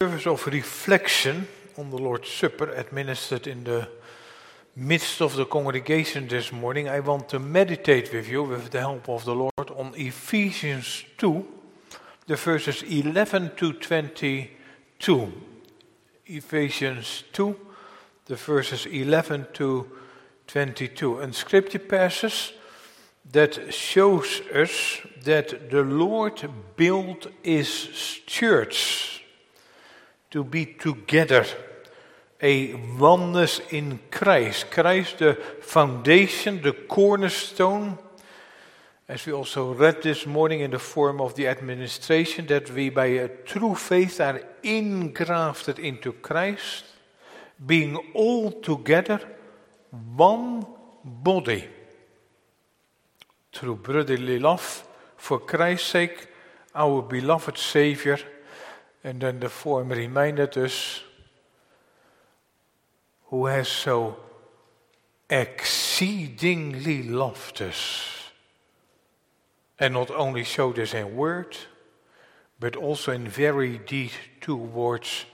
service of reflection on the Lord's Supper administered in the midst of the congregation this morning, I want to meditate with you, with the help of the Lord, on Ephesians 2, the verses 11 to 22. Ephesians 2, the verses 11 to 22. And scripture passages that shows us that the Lord built his church to be together, a oneness in Christ. Christ, the foundation, the cornerstone. As we also read this morning in the form of the administration, that we by a true faith are ingrafted into Christ, being all together one body through brotherly love for Christ's sake, our beloved Savior. And then the form reminded us who has so exceedingly loved us. And not only showed us in word, but also in very deed towards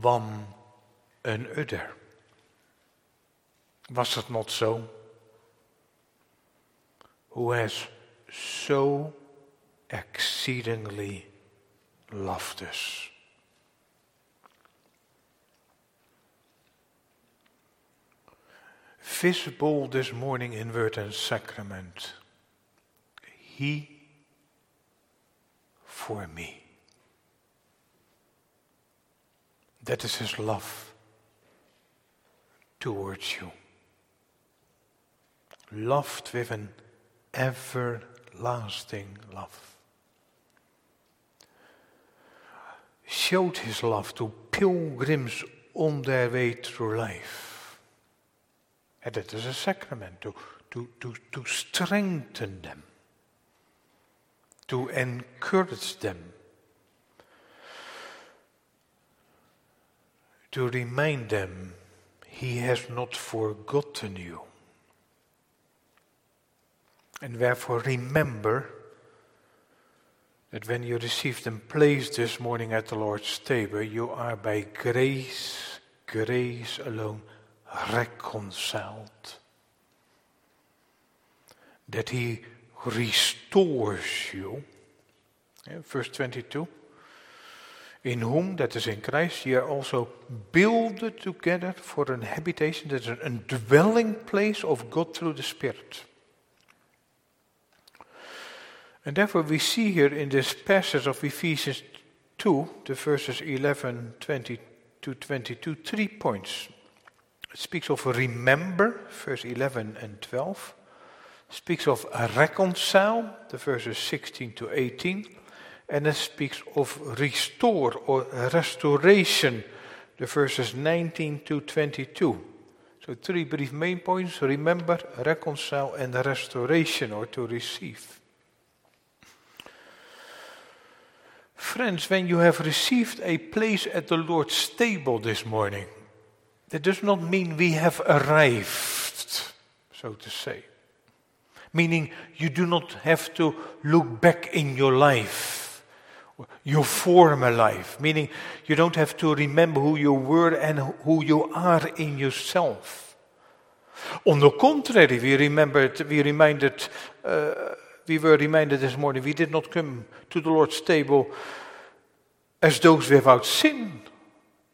one another. Was it not so? Who has so exceedingly loved us. Visible this morning in word and sacrament. He for me. That is his love towards you. Loved with an everlasting love. Showed his love to pilgrims on their way through life. And that is a sacrament. To, to, to, to strengthen them, to encourage them, to remind them he has not forgotten you. And therefore, remember that when you received and placed this morning at the Lord's table, you are by grace, grace alone, reconciled. That He restores you. Verse 22. In whom, that is in Christ, ye are er also builded together for an habitation, that is a dwelling place of God through the Spirit. And therefore, we see here in this passage of Ephesians 2, the verses 11, 20 to 22, three points. Speaks of remember, verse 11 and 12. Speaks of reconcile, the verses 16 to 18. And it speaks of restore or restoration, the verses 19 to 22. So, three brief main points remember, reconcile, and restoration or to receive. Friends, when you have received a place at the Lord's table this morning, that does not mean we have arrived, so to say. Meaning you do not have to look back in your life, your former life. Meaning you don't have to remember who you were and who you are in yourself. On the contrary, we remembered, we reminded uh, we were reminded this morning we did not come to the Lord's table as those without sin.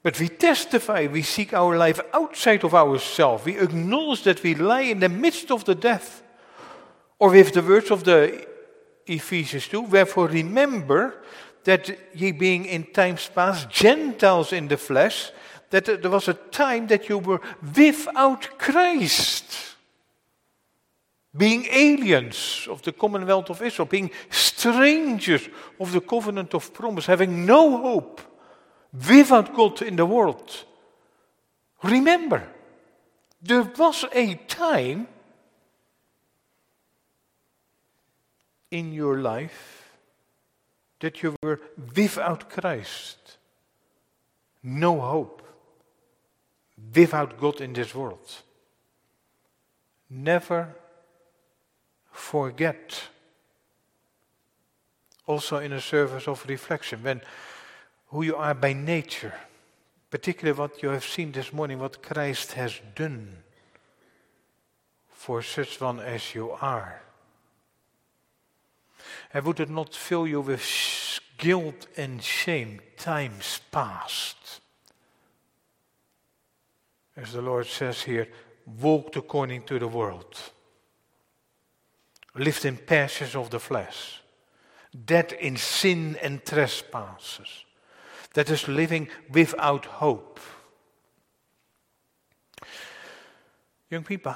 But we testify, we seek our life outside of ourselves. We acknowledge that we lie in the midst of the death. Or with the words of the Ephesians 2, wherefore remember that ye being in times past Gentiles in the flesh, that there was a time that you were without Christ being aliens of the commonwealth of Israel, being strangers of the covenant of promise, having no hope, without God in the world. Remember, there was a time in your life that you were without Christ, no hope, without God in this world. Never forget. Also in a service of reflection. When who you are by nature, particularly what you have seen this morning, what Christ has done for such one as you are. And would it not fill you with guilt and shame, times past? As the Lord says here, walked according to the world, lived in passions of the flesh, dead in sin and trespasses, that is living without hope. Young people,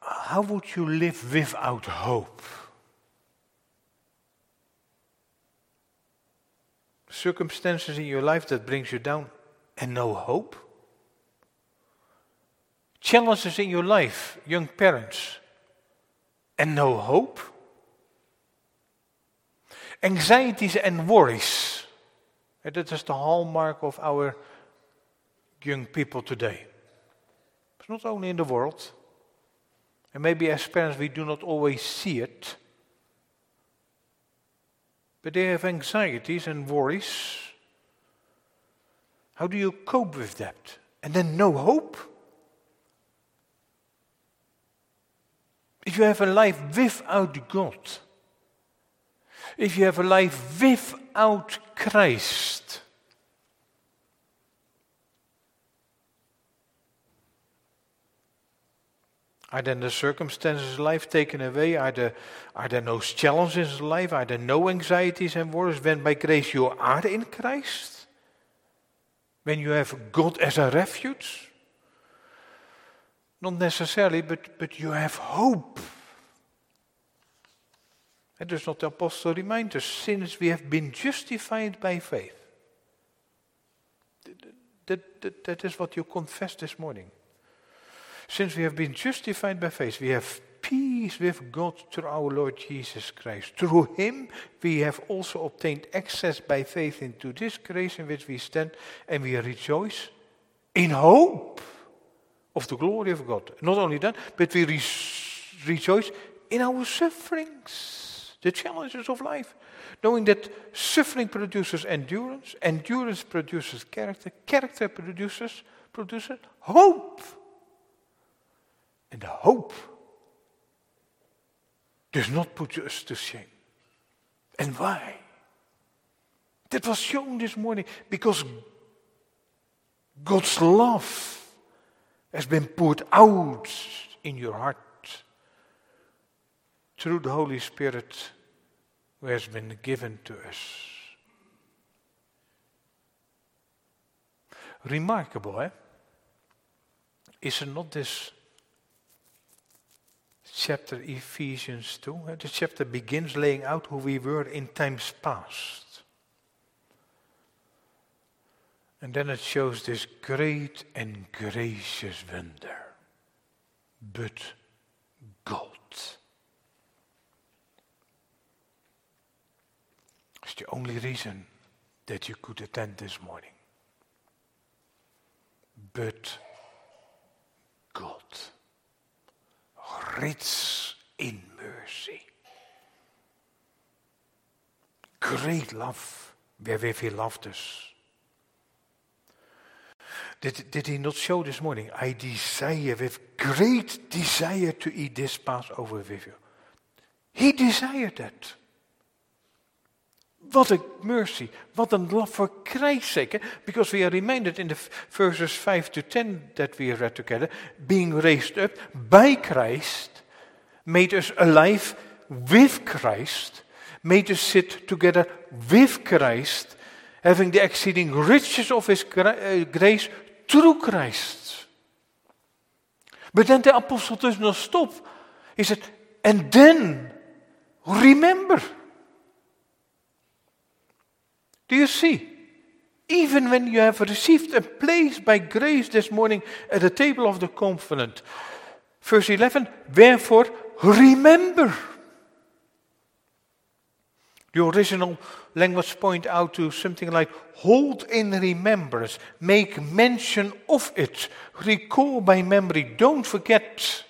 how would you live without hope? Circumstances in your life that brings you down and no hope? Challenges in your life, young parents, and no hope? Anxieties and worries. And that is the hallmark of our young people today. It's not only in the world, and maybe as parents we do not always see it, but they have anxieties and worries. How do you cope with that? And then no hope? If you have a life without God, if you have a life without Christ, Are there no circumstances of life taken away? Are there, are there no challenges in life? Are there no anxieties and worries when by grace you are in Christ? When you have God as a refuge? Not necessarily, but, but you have hope. And does not the apostle remind us, since we have been justified by faith. That, that, that is what you confessed this morning. Since we have been justified by faith, we have peace with God through our Lord Jesus Christ. Through him we have also obtained access by faith into this grace in which we stand, and we rejoice in hope of the glory of God. Not only that, but we re- rejoice in our sufferings, the challenges of life, knowing that suffering produces endurance, endurance produces character, character produces produces hope. And the hope does not put us to shame. And why? That was shown this morning because God's love has been poured out in your heart through the Holy Spirit who has been given to us. Remarkable, eh? Is it not this chapter Ephesians 2. The chapter begins laying out who we were in times past. And then it shows this great and gracious wonder. But God. It's the only reason that you could attend this morning. But God rich in mercy. Great love wherewith he loved us. Did, did he not show this morning? I desire with great desire to eat this Passover with you. He desired that. What a mercy, what a love for Christ's sake. Eh? Because we are reminded in the verses 5 to 10 that we read together, being raised up by Christ, made us alive with Christ, made us sit together with Christ, having the exceeding riches of his uh, grace through Christ. But then the apostle does not stop. He said, and then remember. Do you see? Even when you have received a place by grace this morning at the table of the covenant. Verse 11, wherefore remember. The original language point out to something like hold in remembrance, make mention of it, recall by memory, don't forget.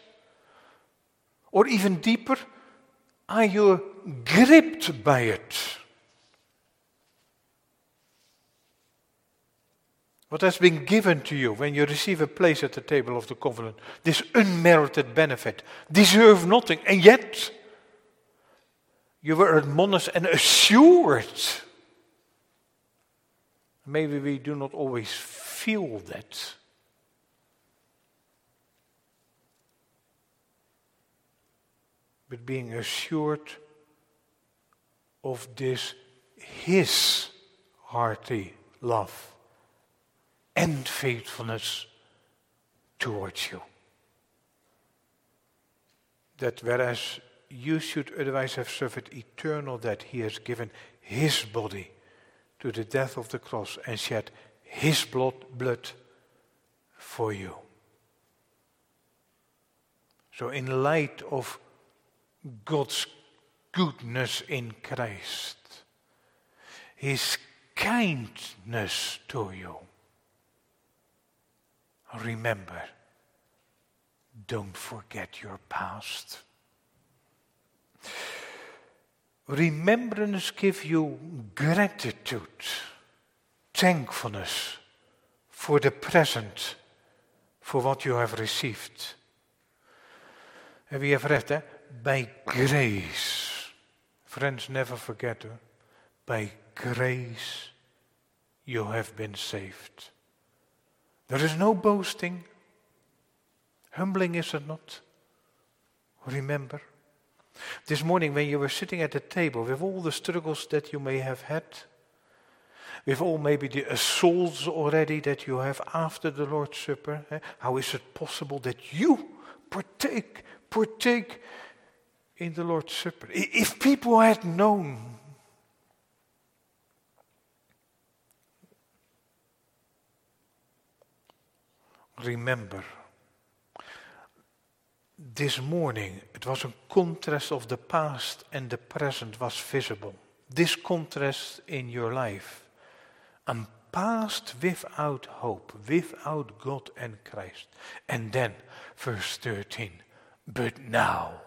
Or even deeper, are you gripped by it? What has been given to you when you receive a place at the table of the covenant, this unmerited benefit, deserve nothing, and yet you were admonished and assured. Maybe we do not always feel that. But being assured of this His hearty love and faithfulness towards you. That whereas you should otherwise have suffered eternal death, he has given his body to the death of the cross and shed his blood, blood for you. So, in light of God's goodness in Christ, his kindness to you, remember, don't forget your past. Remembrance gives you gratitude, thankfulness for the present, for what you have received. And we have read that by grace. Friends, never forget, her. by grace you have been saved. There is no boasting. Humbling is it not? Remember. This morning, when you were sitting at the table with all the struggles that you may have had, with all maybe the assaults already that you have after the Lord's Supper, eh, how is it possible that you partake, partake in the Lord's Supper? If people had known remember. This morning, it was a contrast of the past and the present was visible. This contrast in your life. A past without hope, without God and Christ. And then, verse 13, but now,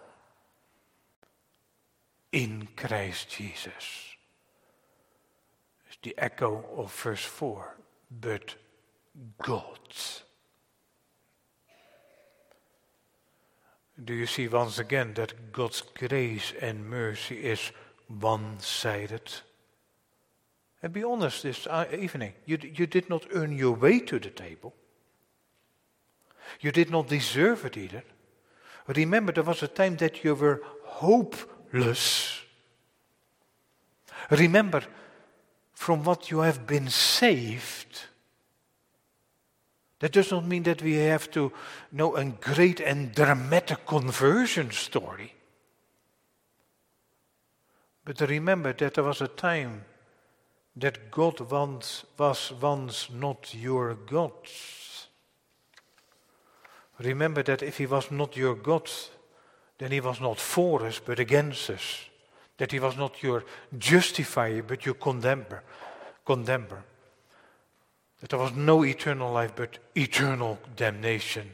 in Christ Jesus. It's the echo of verse 4, but God do you see once again that God's grace and mercy is one sided? And be honest this uh, evening, you, you did not earn your way to the table. You did not deserve it either. Remember, there was a time that you were hopeless. Remember, from what you have been saved, that does not mean that we have to know a great and dramatic conversion story. But remember that there was a time that God once, was once not your God. Remember that if He was not your God, then He was not for us but against us. That He was not your justifier but your condemner. condemner that there was no eternal life but eternal damnation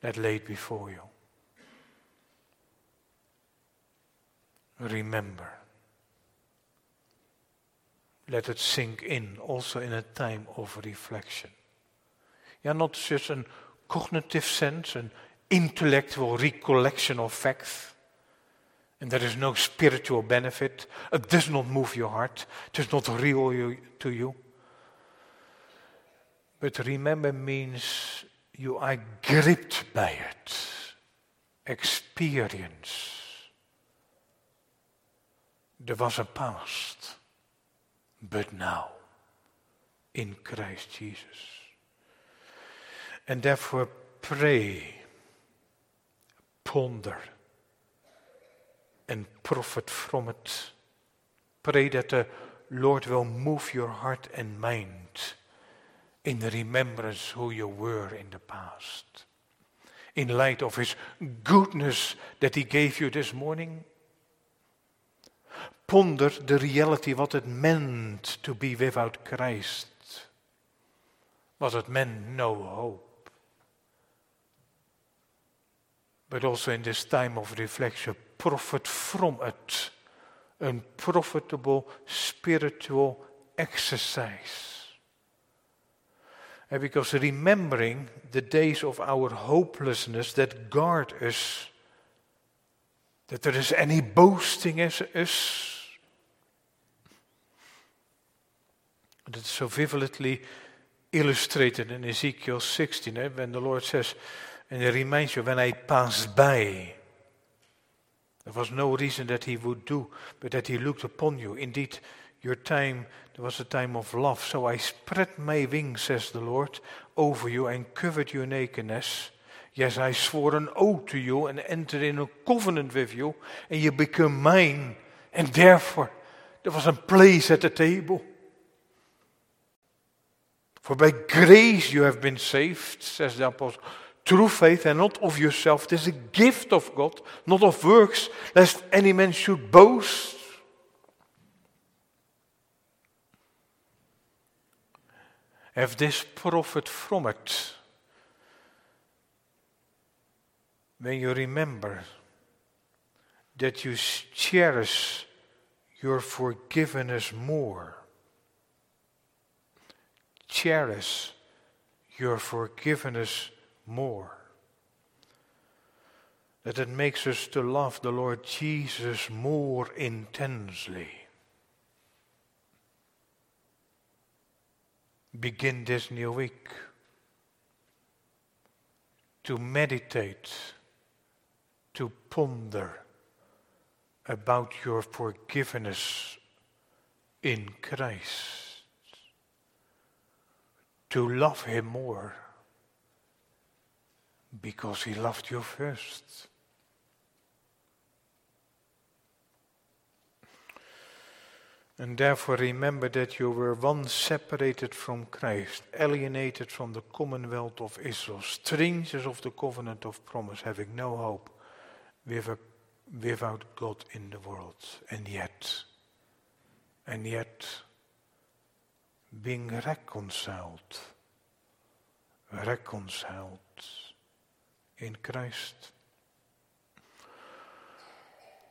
that laid before you. Remember. Let it sink in also in a time of reflection. Yeah, not just a cognitive sense, an intellectual recollection of facts. And there is no spiritual benefit. It does not move your heart. It is not real to you. But remember means you are gripped by it. Experience. There was a past, but now in Christ Jesus. And therefore pray, ponder, and profit from it. Pray that the Lord will move your heart and mind in the remembrance who you were in the past. In light of His goodness that He gave you this morning, ponder the reality what it meant to be without Christ. What it meant no hope. But also in this time of reflection, profit from it. A profitable spiritual exercise And because remembering the days of our hopelessness that guard us, that there is any boasting as us, that is so vividly illustrated in Ezekiel 16, eh, when the Lord says, and He reminds you, when I passed by, there was no reason that He would do, but that He looked upon you. Indeed, your time, there was a time of love. So I spread my wings, says the Lord, over you and covered your nakedness. Yes, I swore an oath to you and entered in a covenant with you, and you became mine. And therefore, there was a place at the table. For by grace you have been saved, says the apostle, through faith and not of yourself. It is a gift of God, not of works, lest any man should boast. Have this profit from it? When you remember that you cherish your forgiveness more cherish your forgiveness more. That it makes us to love the Lord Jesus more intensely. Begin this new week to meditate, to ponder about your forgiveness in Christ to love Him more because He loved you first. And therefore remember that you were once separated from Christ, alienated from the commonwealth of Israel, strangers of the covenant of promise, having no hope without God in the world. And yet, and yet, being reconciled, reconciled in Christ.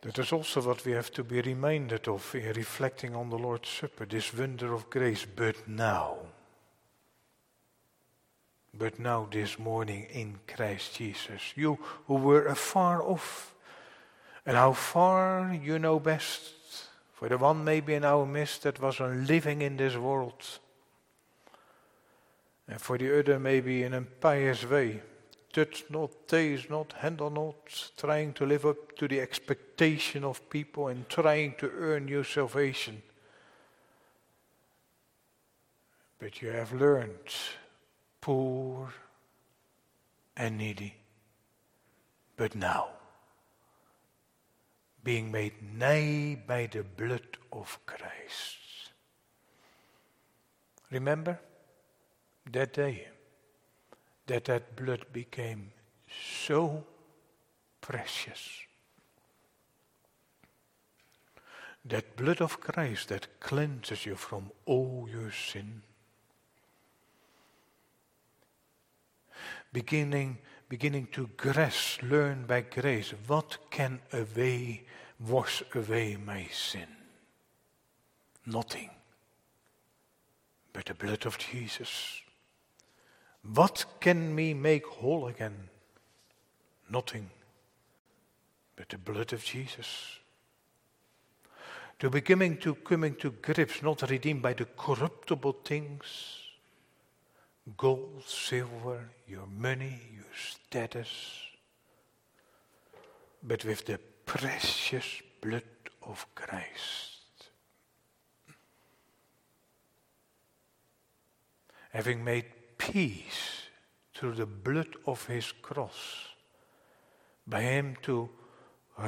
That is also what we have to be reminded of in reflecting on the Lord's Supper, this wonder of grace. But now, but now this morning in Christ Jesus, you who were afar off, and how far you know best, for the one maybe in our midst that was living in this world. And for the other maybe in a pious way. Touch not, taste not, handle not, trying to live up to the expectation of people and trying to earn your salvation. But you have learned poor and needy. But now, being made nigh by the blood of Christ. Remember that day that that blood became so precious. That blood of Christ that cleanses you from all your sin. Beginning, beginning to grasp, learn by grace, what can away wash away my sin? Nothing but the blood of Jesus. What can me make whole again? Nothing but the blood of Jesus. To becoming to coming to grips, not redeemed by the corruptible things, gold, silver, your money, your status, but with the precious blood of Christ. Having made peace through the blood of his cross, by him to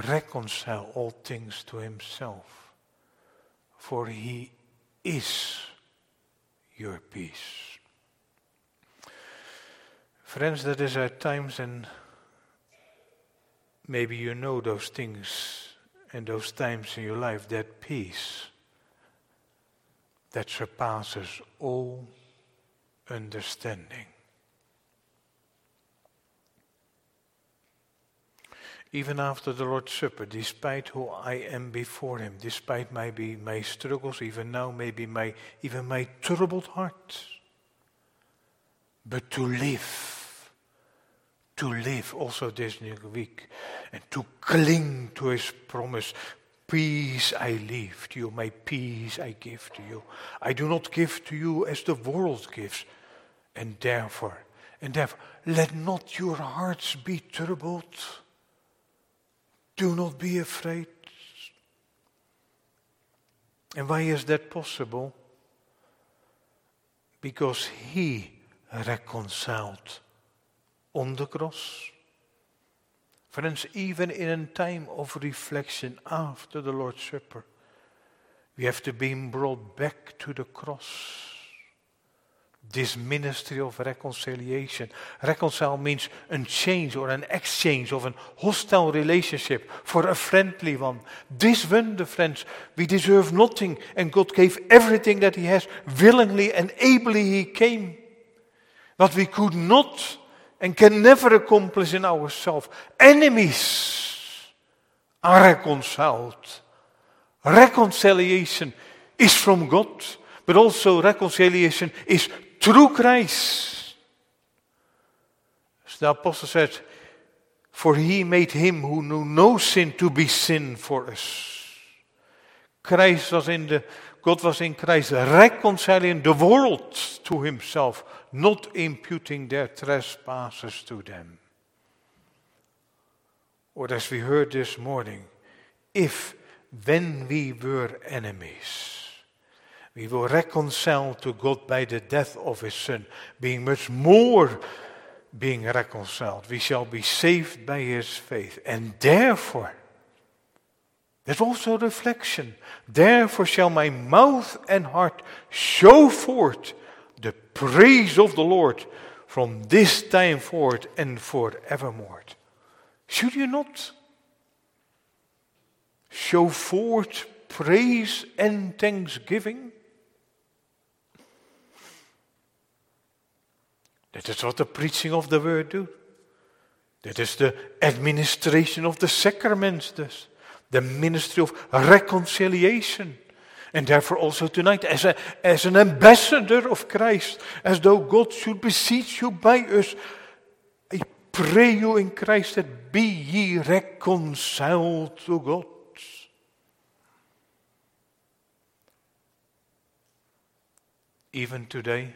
reconcile all things to himself, for he is your peace. Friends, that is at times, and maybe you know those things and those times in your life, that peace that surpasses all understanding. Even after the Lord's Supper, despite who I am before Him, despite maybe my struggles, even now, maybe my even my troubled heart, but to live. To live also this new week and to cling to his promise. Peace I leave to you, my peace I give to you. I do not give to you as the world gives. And therefore, and therefore, let not your hearts be troubled. Do not be afraid. And why is that possible? Because He reconciled on the cross. Friends, even in a time of reflection after the Lord's Supper, we have to be brought back to the cross this ministry of reconciliation. Reconcile means a change or an exchange of a hostile relationship for a friendly one. This wonder, friends, we deserve nothing, and God gave everything that He has willingly and ably. He came. What we could not and can never accomplish in ourselves. Enemies are reconciled. Reconciliation is from God, but also reconciliation is through Christ. As the apostle said, For he made him who knew no sin to be sin for us. Christ was in the, God was in Christ reconciling the world to himself, not imputing their trespasses to them. Or as we heard this morning, if when we were enemies, we were reconciled to God by the death of His Son, being much more being reconciled. We shall be saved by His faith. And therefore, there's also reflection. Therefore shall my mouth and heart show forth the praise of the Lord from this time forth and forevermore. Should you not show forth praise and thanksgiving? That is what the preaching of the word do. That is the administration of the sacraments does. The ministry of reconciliation. And therefore also tonight, as, a, as an ambassador of Christ, as though God should beseech you by us, I pray you in Christ that be ye reconciled to God. Even today,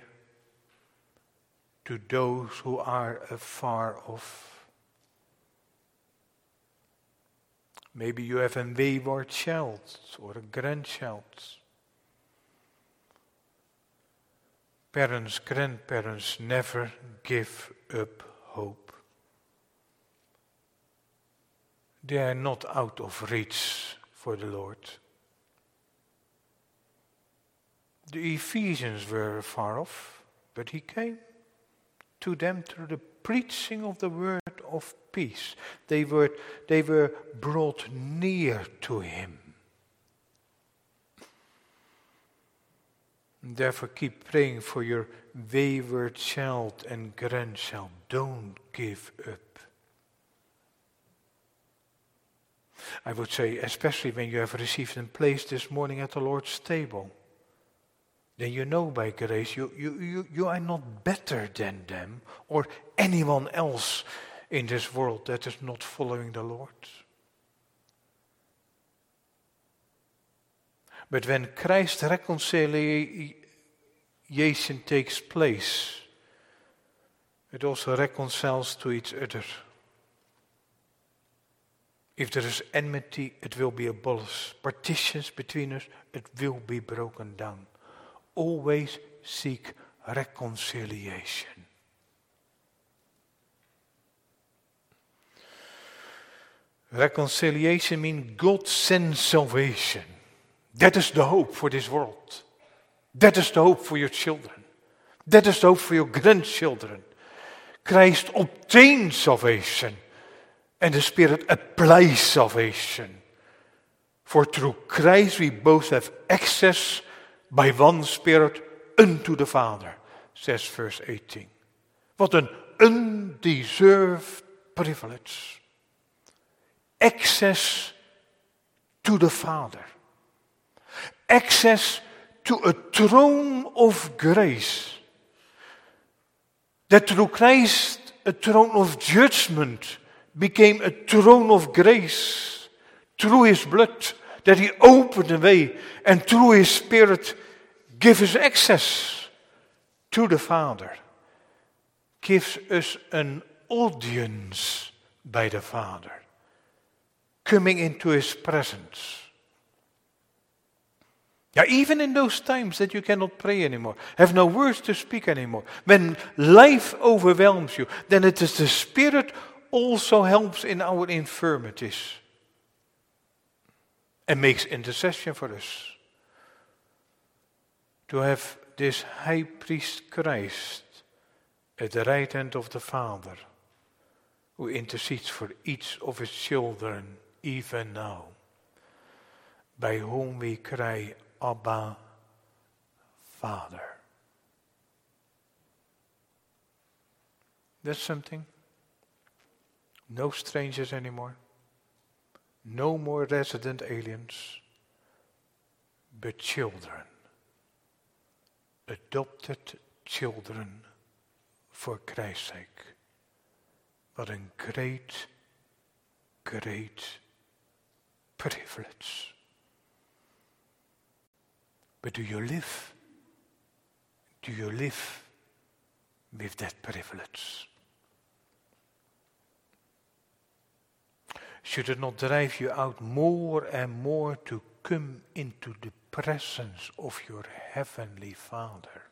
to those who are afar off. Maybe you have a wayward child or a grandchild. Parents, grandparents never give up hope. They are not out of reach for the Lord. The Ephesians were far off, but he came to them through the preaching of the word of peace. They were, they were brought near to him. And therefore, keep praying for your wayward child and grandchild. Don't give up. I would say, especially when you have received a place this morning at the Lord's table then you know by grace you, you, you, you are not better than them or anyone else in this world that is not following the Lord. But when Christ's reconciliation takes place, it also reconciles to each other. If there is enmity, it will be abolished. Partitions between us, it will be broken down always seek reconciliation. Reconciliation means God sends salvation. That is the hope for this world. That is the hope for your children. That is the hope for your grandchildren. Christ obtains salvation, and the Spirit applies salvation. For through Christ we both have access by one Spirit unto the Father, says verse 18. What an undeserved privilege. Access to the Father. Access to a throne of grace. That through Christ, a throne of judgment became a throne of grace through his blood, that he opened the way, and through his spirit gives us access to the Father, gives us an audience by the Father, coming into his presence. Yeah, even in those times that you cannot pray anymore, have no words to speak anymore, when life overwhelms you, then it is the Spirit also helps in our infirmities and makes intercession for us. To have this high priest Christ at the right hand of the Father, who intercedes for each of his children even now, by whom we cry, Abba, Father. That's something. No strangers anymore. No more resident aliens, but children. Adopted children for Christ's sake. What a great, great privilege. But do you live? Do you live with that privilege? Should it not drive you out more and more to come into the presence of your heavenly Father?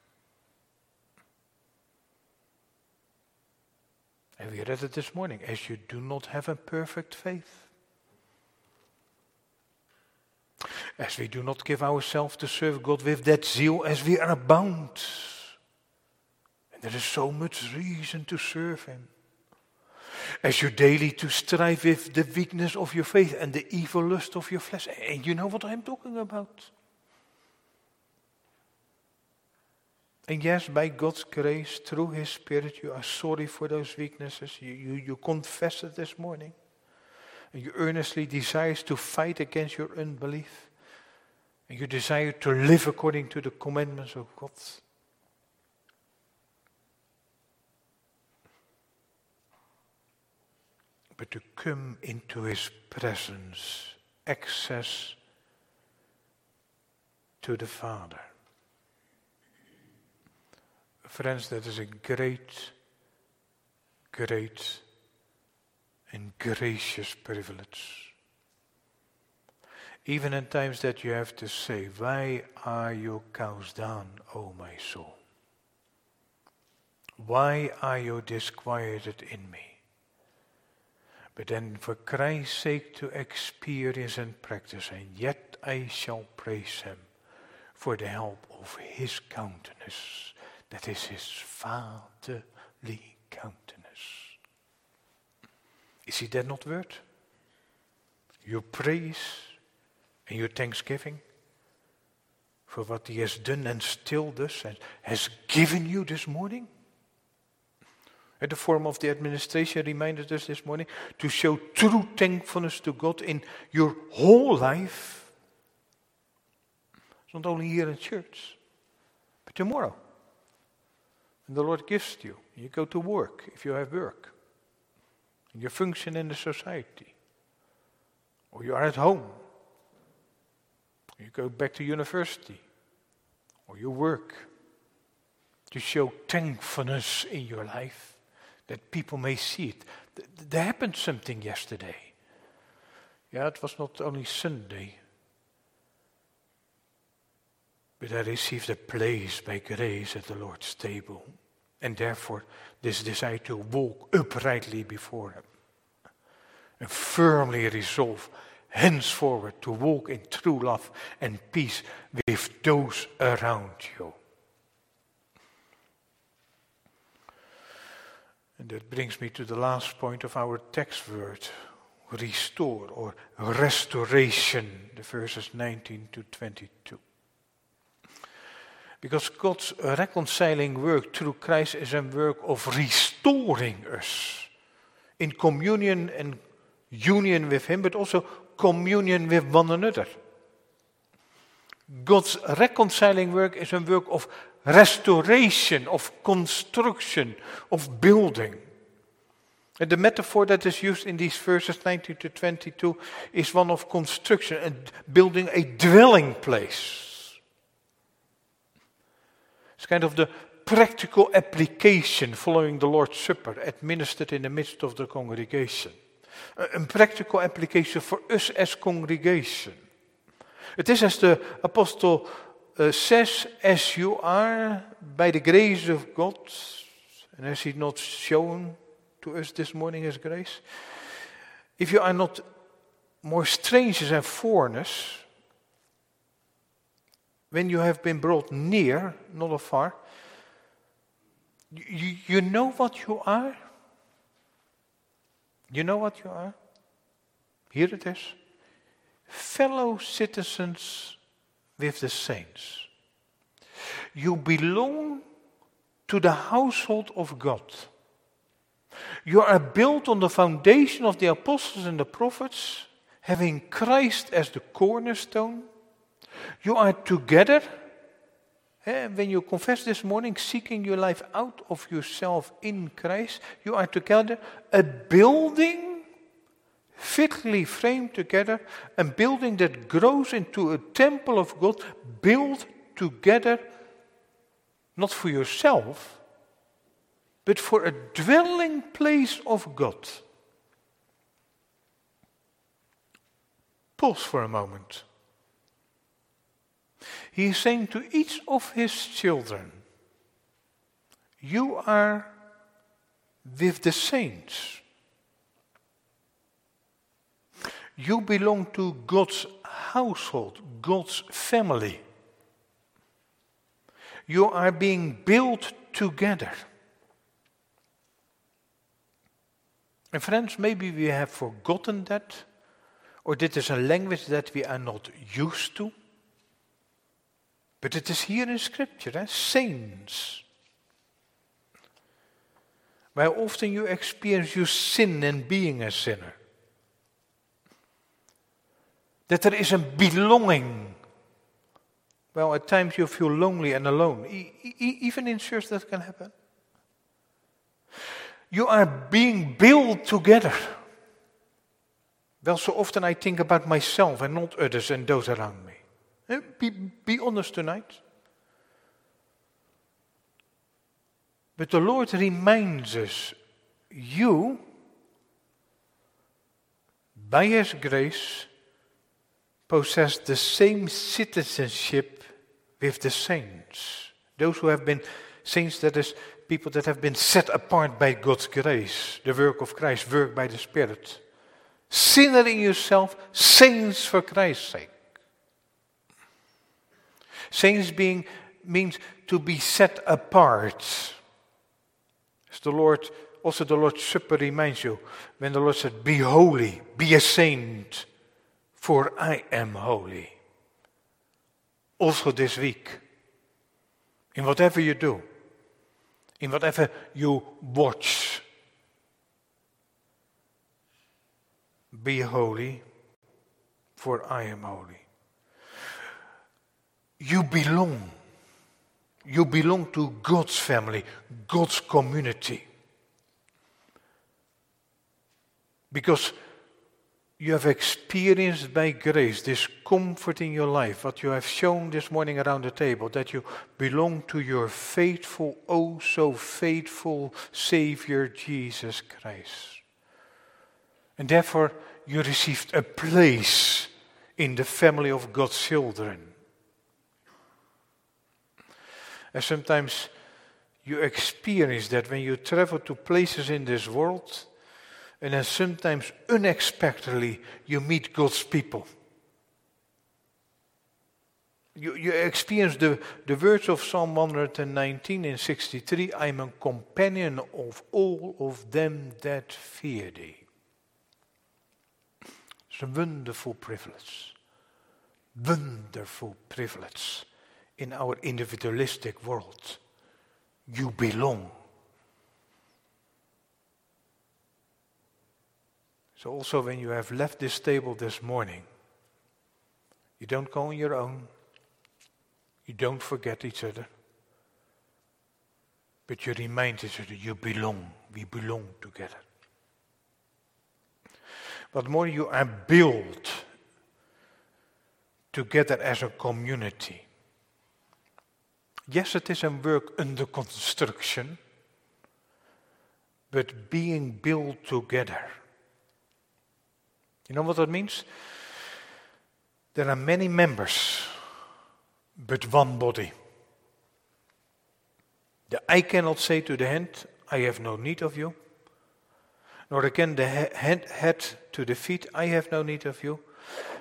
And we read it this morning as you do not have a perfect faith. As we do not give ourselves to serve God with that zeal as we are bound. And there is so much reason to serve Him. As you daily to strive with the weakness of your faith and the evil lust of your flesh. And you know what I'm talking about. And yes, by God's grace, through His Spirit, you are sorry for those weaknesses. You, you, you confess it this morning. And you earnestly desire to fight against your unbelief. And you desire to live according to the commandments of God. But to come into His presence, access to the Father. Friends, that is a great, great and gracious privilege. Even in times that you have to say, Why are you cast down, O my soul? Why are you disquieted in me? But then, for Christ's sake, to experience and practice, and yet I shall praise Him for the help of His countenance. That is His fatherly countenance. Is he that not word? Your praise and your thanksgiving for what he has done and still does and has given you this morning? The form of the administration reminded us this morning. To show true thankfulness to God in your whole life. It's not only here in church, but tomorrow. And the Lord gives you. You go to work if you have work. And you function in the society, or you are at home, you go back to university, or you work, to show thankfulness in your life, that people may see it. There happened something yesterday. Yeah, it was not only Sunday, but I received a place by grace at the Lord's table, and therefore this desire to walk uprightly before Him and firmly resolve henceforward to walk in true love and peace with those around you. And that brings me to the last point of our text word restore or restoration, the verses 19 to 22. Because God's reconciling work through Christ is a work of restoring us in communion and union with Him, but also communion with one another. God's reconciling work is a work of restoration, of construction, of building. And the metaphor that is used in these verses 19 to 22 is one of construction and building a dwelling place. It's kind of the practical application following the Lord's Supper administered in the midst of the congregation. A practical application for us as congregation. It is as the apostle says, as you are by the grace of God, and has he not shown to us this morning His grace. If you are not more strangers and foreigners, when you have been brought near, not afar, you, you know what you are? You know what you are? Here it is fellow citizens with the saints. You belong to the household of God. You are built on the foundation of the apostles and the prophets, having Christ as the cornerstone. You are together. Eh, when you confess this morning, seeking your life out of yourself in Christ, you are together a building fitly framed together, a building that grows into a temple of God, built together, not for yourself but for a dwelling place of God. Pause for a moment. He is saying to each of his children, You are with the saints. You belong to God's household, God's family. You are being built together. And friends, maybe we have forgotten that, or this is a language that we are not used to. But it is here in Scripture, eh? saints. Where often you experience your sin and being a sinner. That there is a belonging. Well, at times you feel lonely and alone. E- e- even in church that can happen. You are being built together. Well, so often I think about myself and not others and those around me. Eh, be, be honest tonight. But the Lord reminds us you, by His grace, possess the same citizenship with the saints. Those who have been saints, that is, people that have been set apart by God's grace, the work of Christ, work by the Spirit. Sinner in yourself, saints for Christ's sake. Saints being means to be set apart. As the Lord, also the Lord's Supper reminds you, when the Lord said, Be holy, be a saint, for I am holy. Also this week, in whatever you do, in whatever you watch. Be holy, for I am holy. You belong. You belong to God's family, God's community. Because you have experienced by grace this comfort in your life, what you have shown this morning around the table, that you belong to your faithful, oh so faithful Savior Jesus Christ. And therefore, you received a place in the family of God's children. And sometimes you experience that when you travel to places in this world and then sometimes unexpectedly, you meet God's people. You, you experience the, the words of Psalm 119 in 63 I am a companion of all of them that fear thee. It's a wonderful privilege. Wonderful privilege in our individualistic world. You belong So, also, when you have left this table this morning, you don't go on your own, you don't forget each other, but you remind each other you belong. We belong together. But more, you are built together as a community. Yes, it is a work under construction, but being built together. You know what that means? There are many members, but one body. The eye cannot say to the hand, I have no need of you. Nor again the head to the feet, I have no need of you.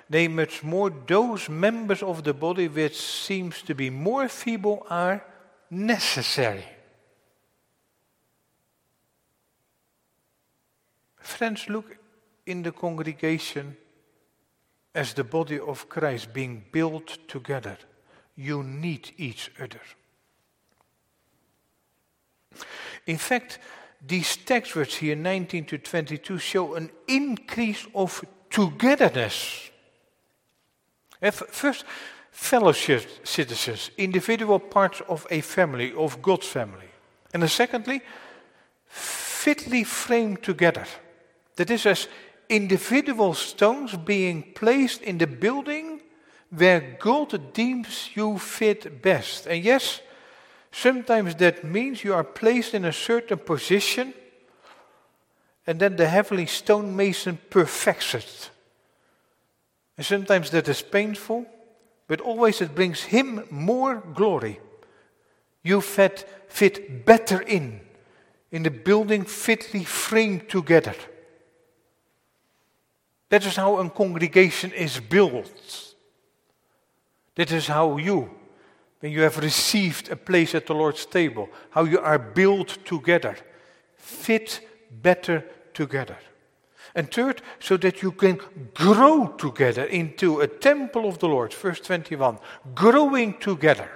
Nay, much more those members of the body which seems to be more feeble are necessary. Friends, look in the congregation as the body of Christ being built together. You need each other. In fact, these text words here, 19 to 22, show an increase of togetherness. First, fellowship citizens, individual parts of a family, of God's family. And secondly, fitly framed together. That is, as individual stones being placed in the building where God deems you fit best. And yes, Sometimes that means you are placed in a certain position and then the heavenly stonemason perfects it. And sometimes that is painful, but always it brings him more glory. You fit, fit better in, in the building fitly framed together. That is how a congregation is built. That is how you when you have received a place at the Lord's table, how you are built together, fit better together. And third, so that you can grow together into a temple of the Lord, verse 21, growing together.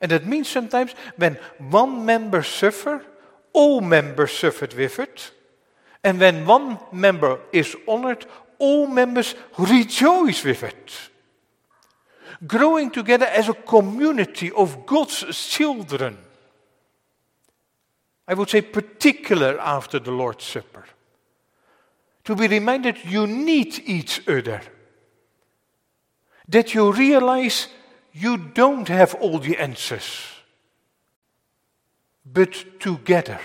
And that means sometimes when one member suffer, all members suffered with it. And when one member is honored, all members rejoice with it growing together as a community of God's children. I would say, particular after the Lord's Supper. To be reminded you need each other. That you realize you don't have all the answers, but together.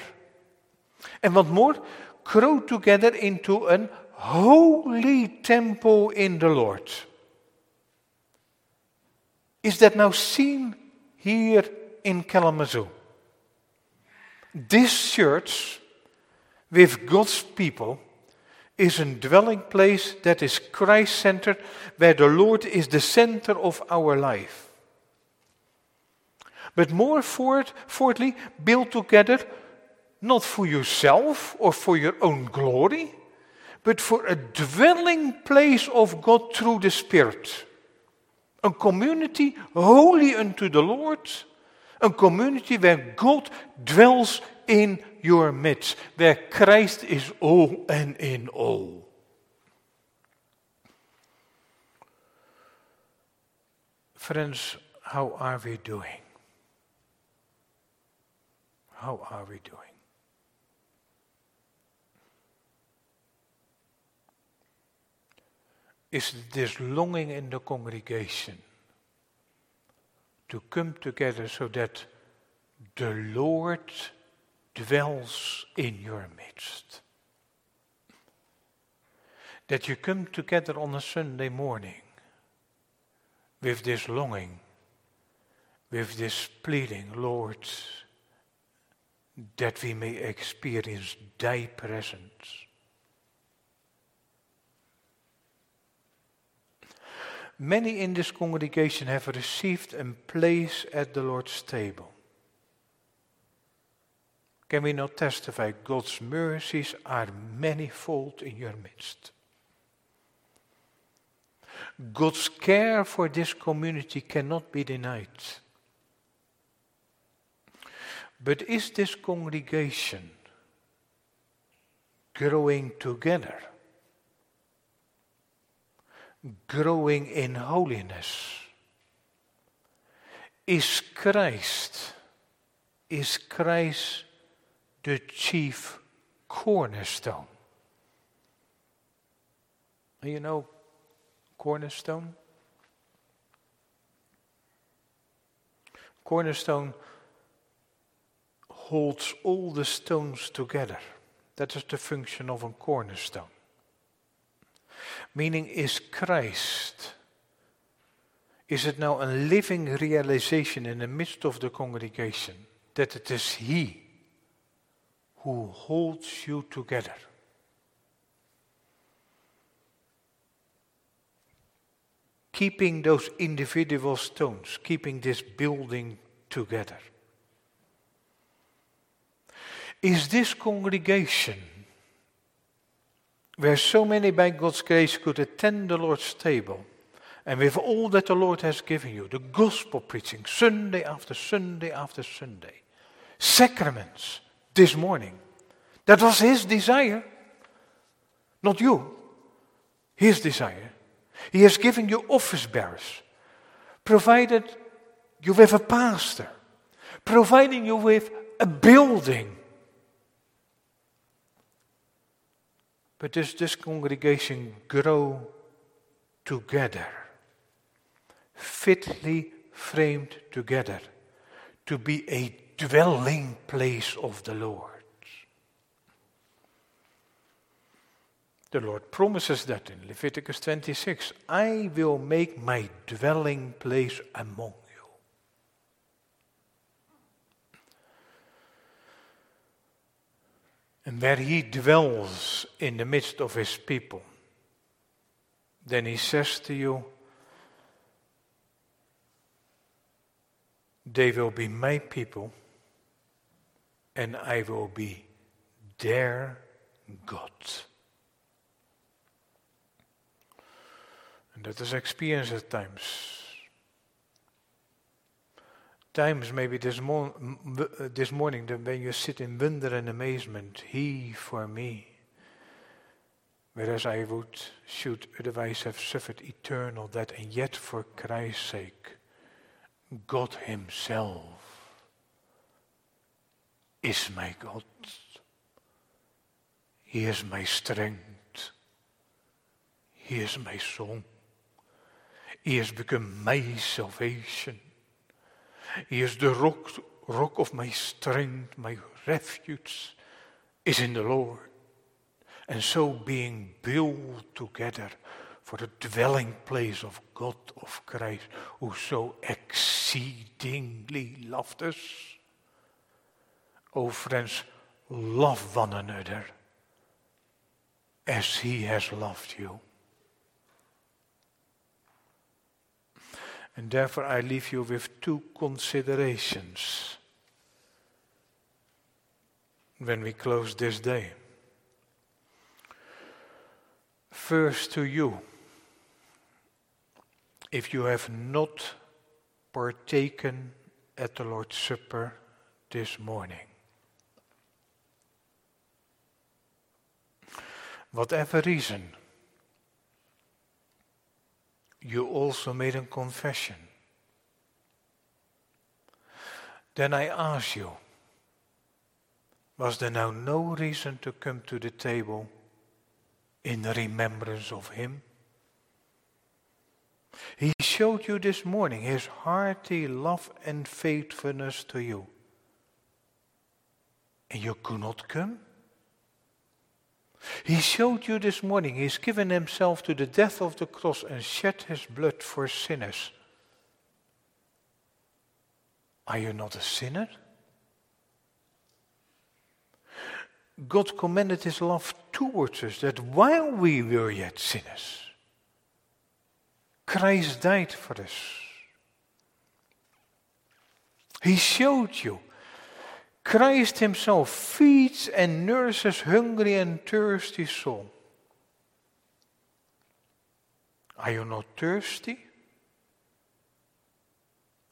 And what more, grow together into an holy temple in the Lord. Is that now seen here in Kalamazoo? This church with God's people is a dwelling place that is Christ centered, where the Lord is the center of our life. But more forward, fourthly, build together not for yourself or for your own glory, but for a dwelling place of God through the Spirit. A community holy unto the Lord. A community where God dwells in your midst. Where Christ is all and in all. Friends, how are we doing? How are we doing? Is this longing in the congregation to come together so that the Lord dwells in your midst. That you come together on a Sunday morning with this longing, with this pleading, Lord, that we may experience thy presence. Many in this congregation have received a place at the Lord's table. Can we not testify God's mercies are manifold in your midst? God's care for this community cannot be denied. But is this congregation growing together? Growing in holiness? Is Christ is Christ the chief cornerstone. You know cornerstone? Cornerstone holds all the stones together. That is the function of a cornerstone. Meaning, is Christ, is it now a living realization in the midst of the congregation that it is He who holds you together? Keeping those individual stones, keeping this building together. Is this congregation where so many by God's grace could attend the Lord's table and with all that the Lord has given you, the gospel preaching, Sunday after Sunday after Sunday, sacraments this morning. That was his desire, not you. His desire. He has given you office bearers, provided you with a pastor, providing you with a building But does this congregation grow together, fitly framed together, to be a dwelling place of the Lord? The Lord promises that in Leviticus 26 I will make my dwelling place among and where he dwells in the midst of his people, then he says to you, They will be my people, and I will be their God. And that is experience at times times, maybe this, mo- uh, this morning, when you sit in wonder and amazement, He for me, whereas I would, should otherwise have suffered eternal death, and yet for Christ's sake, God Himself is my God. He is my strength. He is my song. He has become my salvation. He is the rock, rock of my strength, my refuge is in the Lord. And so being built together for the dwelling place of God of Christ, who so exceedingly loved us. Oh, friends, love one another as he has loved you. And therefore, I leave you with two considerations when we close this day. First, to you, if you have not partaken at the Lord's Supper this morning, whatever reason, you also made a confession. Then I ask you, was there now no reason to come to the table in remembrance of Him? He showed you this morning His hearty love and faithfulness to you. And you could not come? He showed you this morning, He's given Himself to the death of the cross and shed His blood for sinners. Are you not a sinner? God commended His love towards us that while we were yet sinners, Christ died for us. He showed you Christ Himself feeds and nourishes hungry and thirsty soul. Are you not thirsty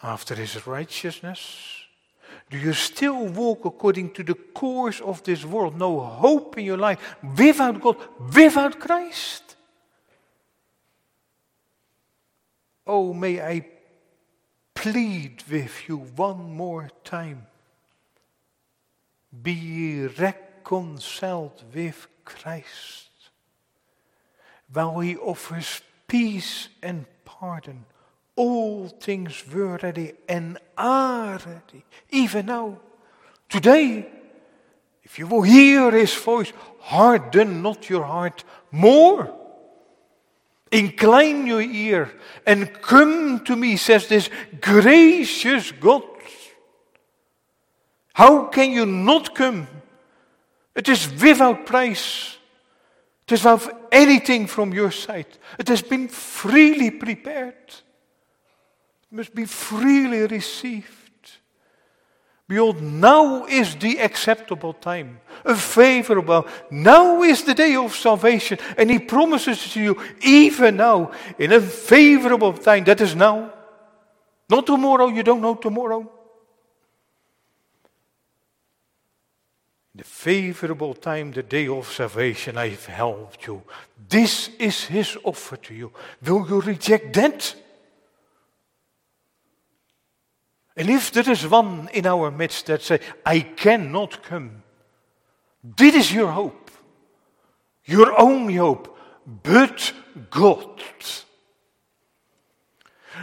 after His righteousness? Do you still walk according to the course of this world? No hope in your life without God, without Christ? Oh, may I plead with you one more time Be ye reconciled with Christ. While he offers peace and pardon, all things were ready and are ready, even now. Today, if you will hear his voice, harden not your heart more. Incline your ear and come to me, says this gracious God. How can you not come? It is without price. It is without anything from your side. It has been freely prepared. It must be freely received. Behold, now is the acceptable time, a favorable. Now is the day of salvation, and He promises to you, even now, in a favorable time. That is now. Not tomorrow, you don't know tomorrow. The favorable time, the day of salvation, I've helped you. This is His offer to you. Will you reject that? And if there is one in our midst that say, I cannot come, this is your hope, your only hope, but God.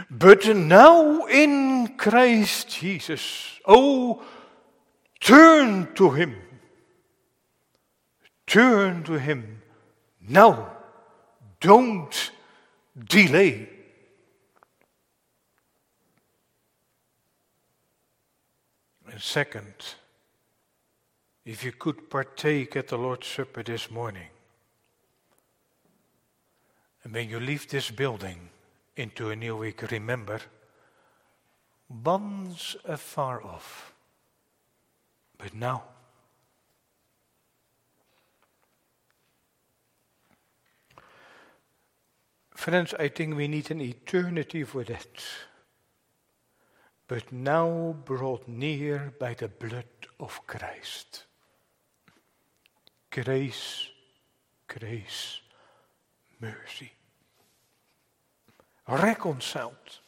But now in Christ Jesus, oh, turn to Him. Turn to Him now. Don't delay. And second, if you could partake at the Lord's Supper this morning, and when you leave this building into a new week, remember, once afar off, but now. Friends, I think we need an eternity for that but now brought near by the blood of Christ. Grace, grace, mercy. Reconciled.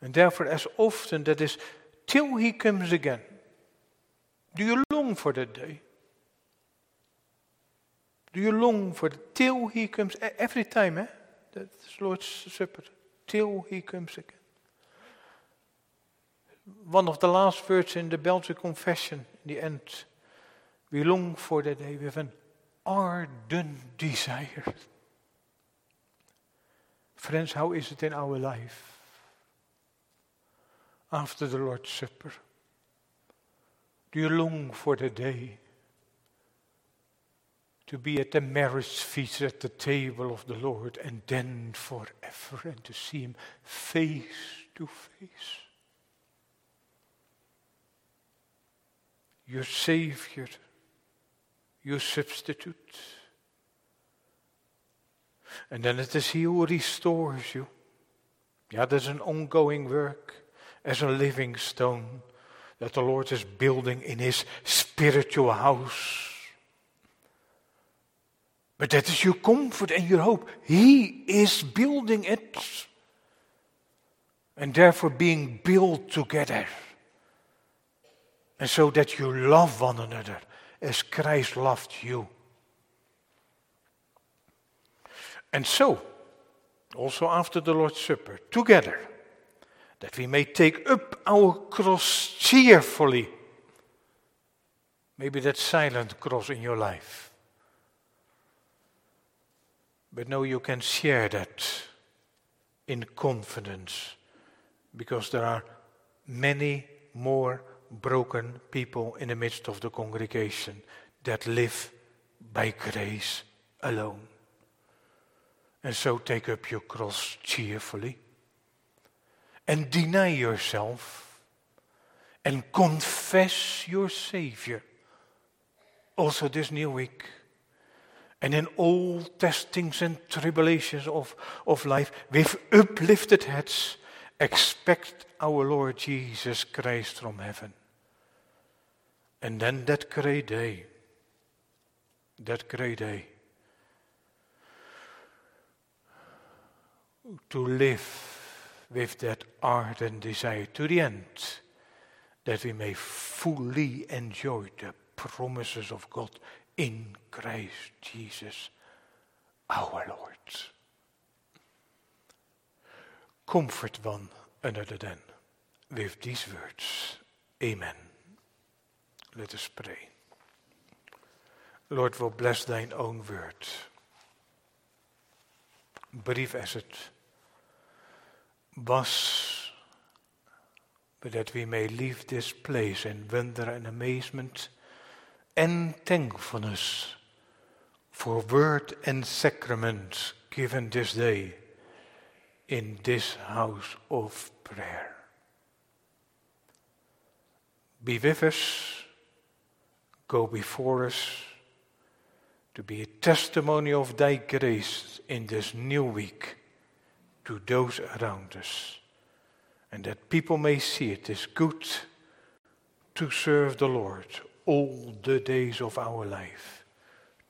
And therefore, as often that is till he comes again. Do you long for that day? Do you long for it till he comes? Every time, eh? That's Lord's Supper, till he comes again. One of the last words in the Belgian Confession, in the end, we long for that day with an ardent desire. Friends, how is it in our life after the Lord's Supper? Do you long for the day to be at the marriage feast at the table of the Lord and then forever and to see Him face to face. Your Savior, your substitute. And then it is He who restores you. Yeah, there's an ongoing work as a living stone that the Lord is building in His spiritual house but that is your comfort and your hope. He is building it. And therefore being built together. And so that you love one another as Christ loved you. And so, also after the Lord's Supper, together, that we may take up our cross cheerfully. Maybe that silent cross in your life but now you can share that in confidence because there are many more broken people in the midst of the congregation that live by grace alone. And so take up your cross cheerfully and deny yourself and confess your Savior also this new week. And in all testings and tribulations of, of life, with uplifted heads, expect our Lord Jesus Christ from heaven. And then that great day, that great day, to live with that ardent desire to the end, that we may fully enjoy the promises of God in Christ Jesus our Lord. Comfort one another then with these words. Amen. Let us pray. Lord, we'll bless thine own word. Brief as it was, but that we may leave this place in wonder and amazement and thankfulness for word and sacrament given this day in this house of prayer. Be with us, go before us to be a testimony of thy grace in this new week to those around us. And that people may see it is good to serve the Lord all the days of our life,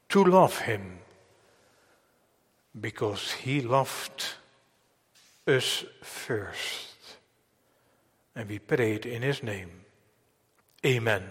to love Him, because He loved us first. And we pray it in His name. Amen.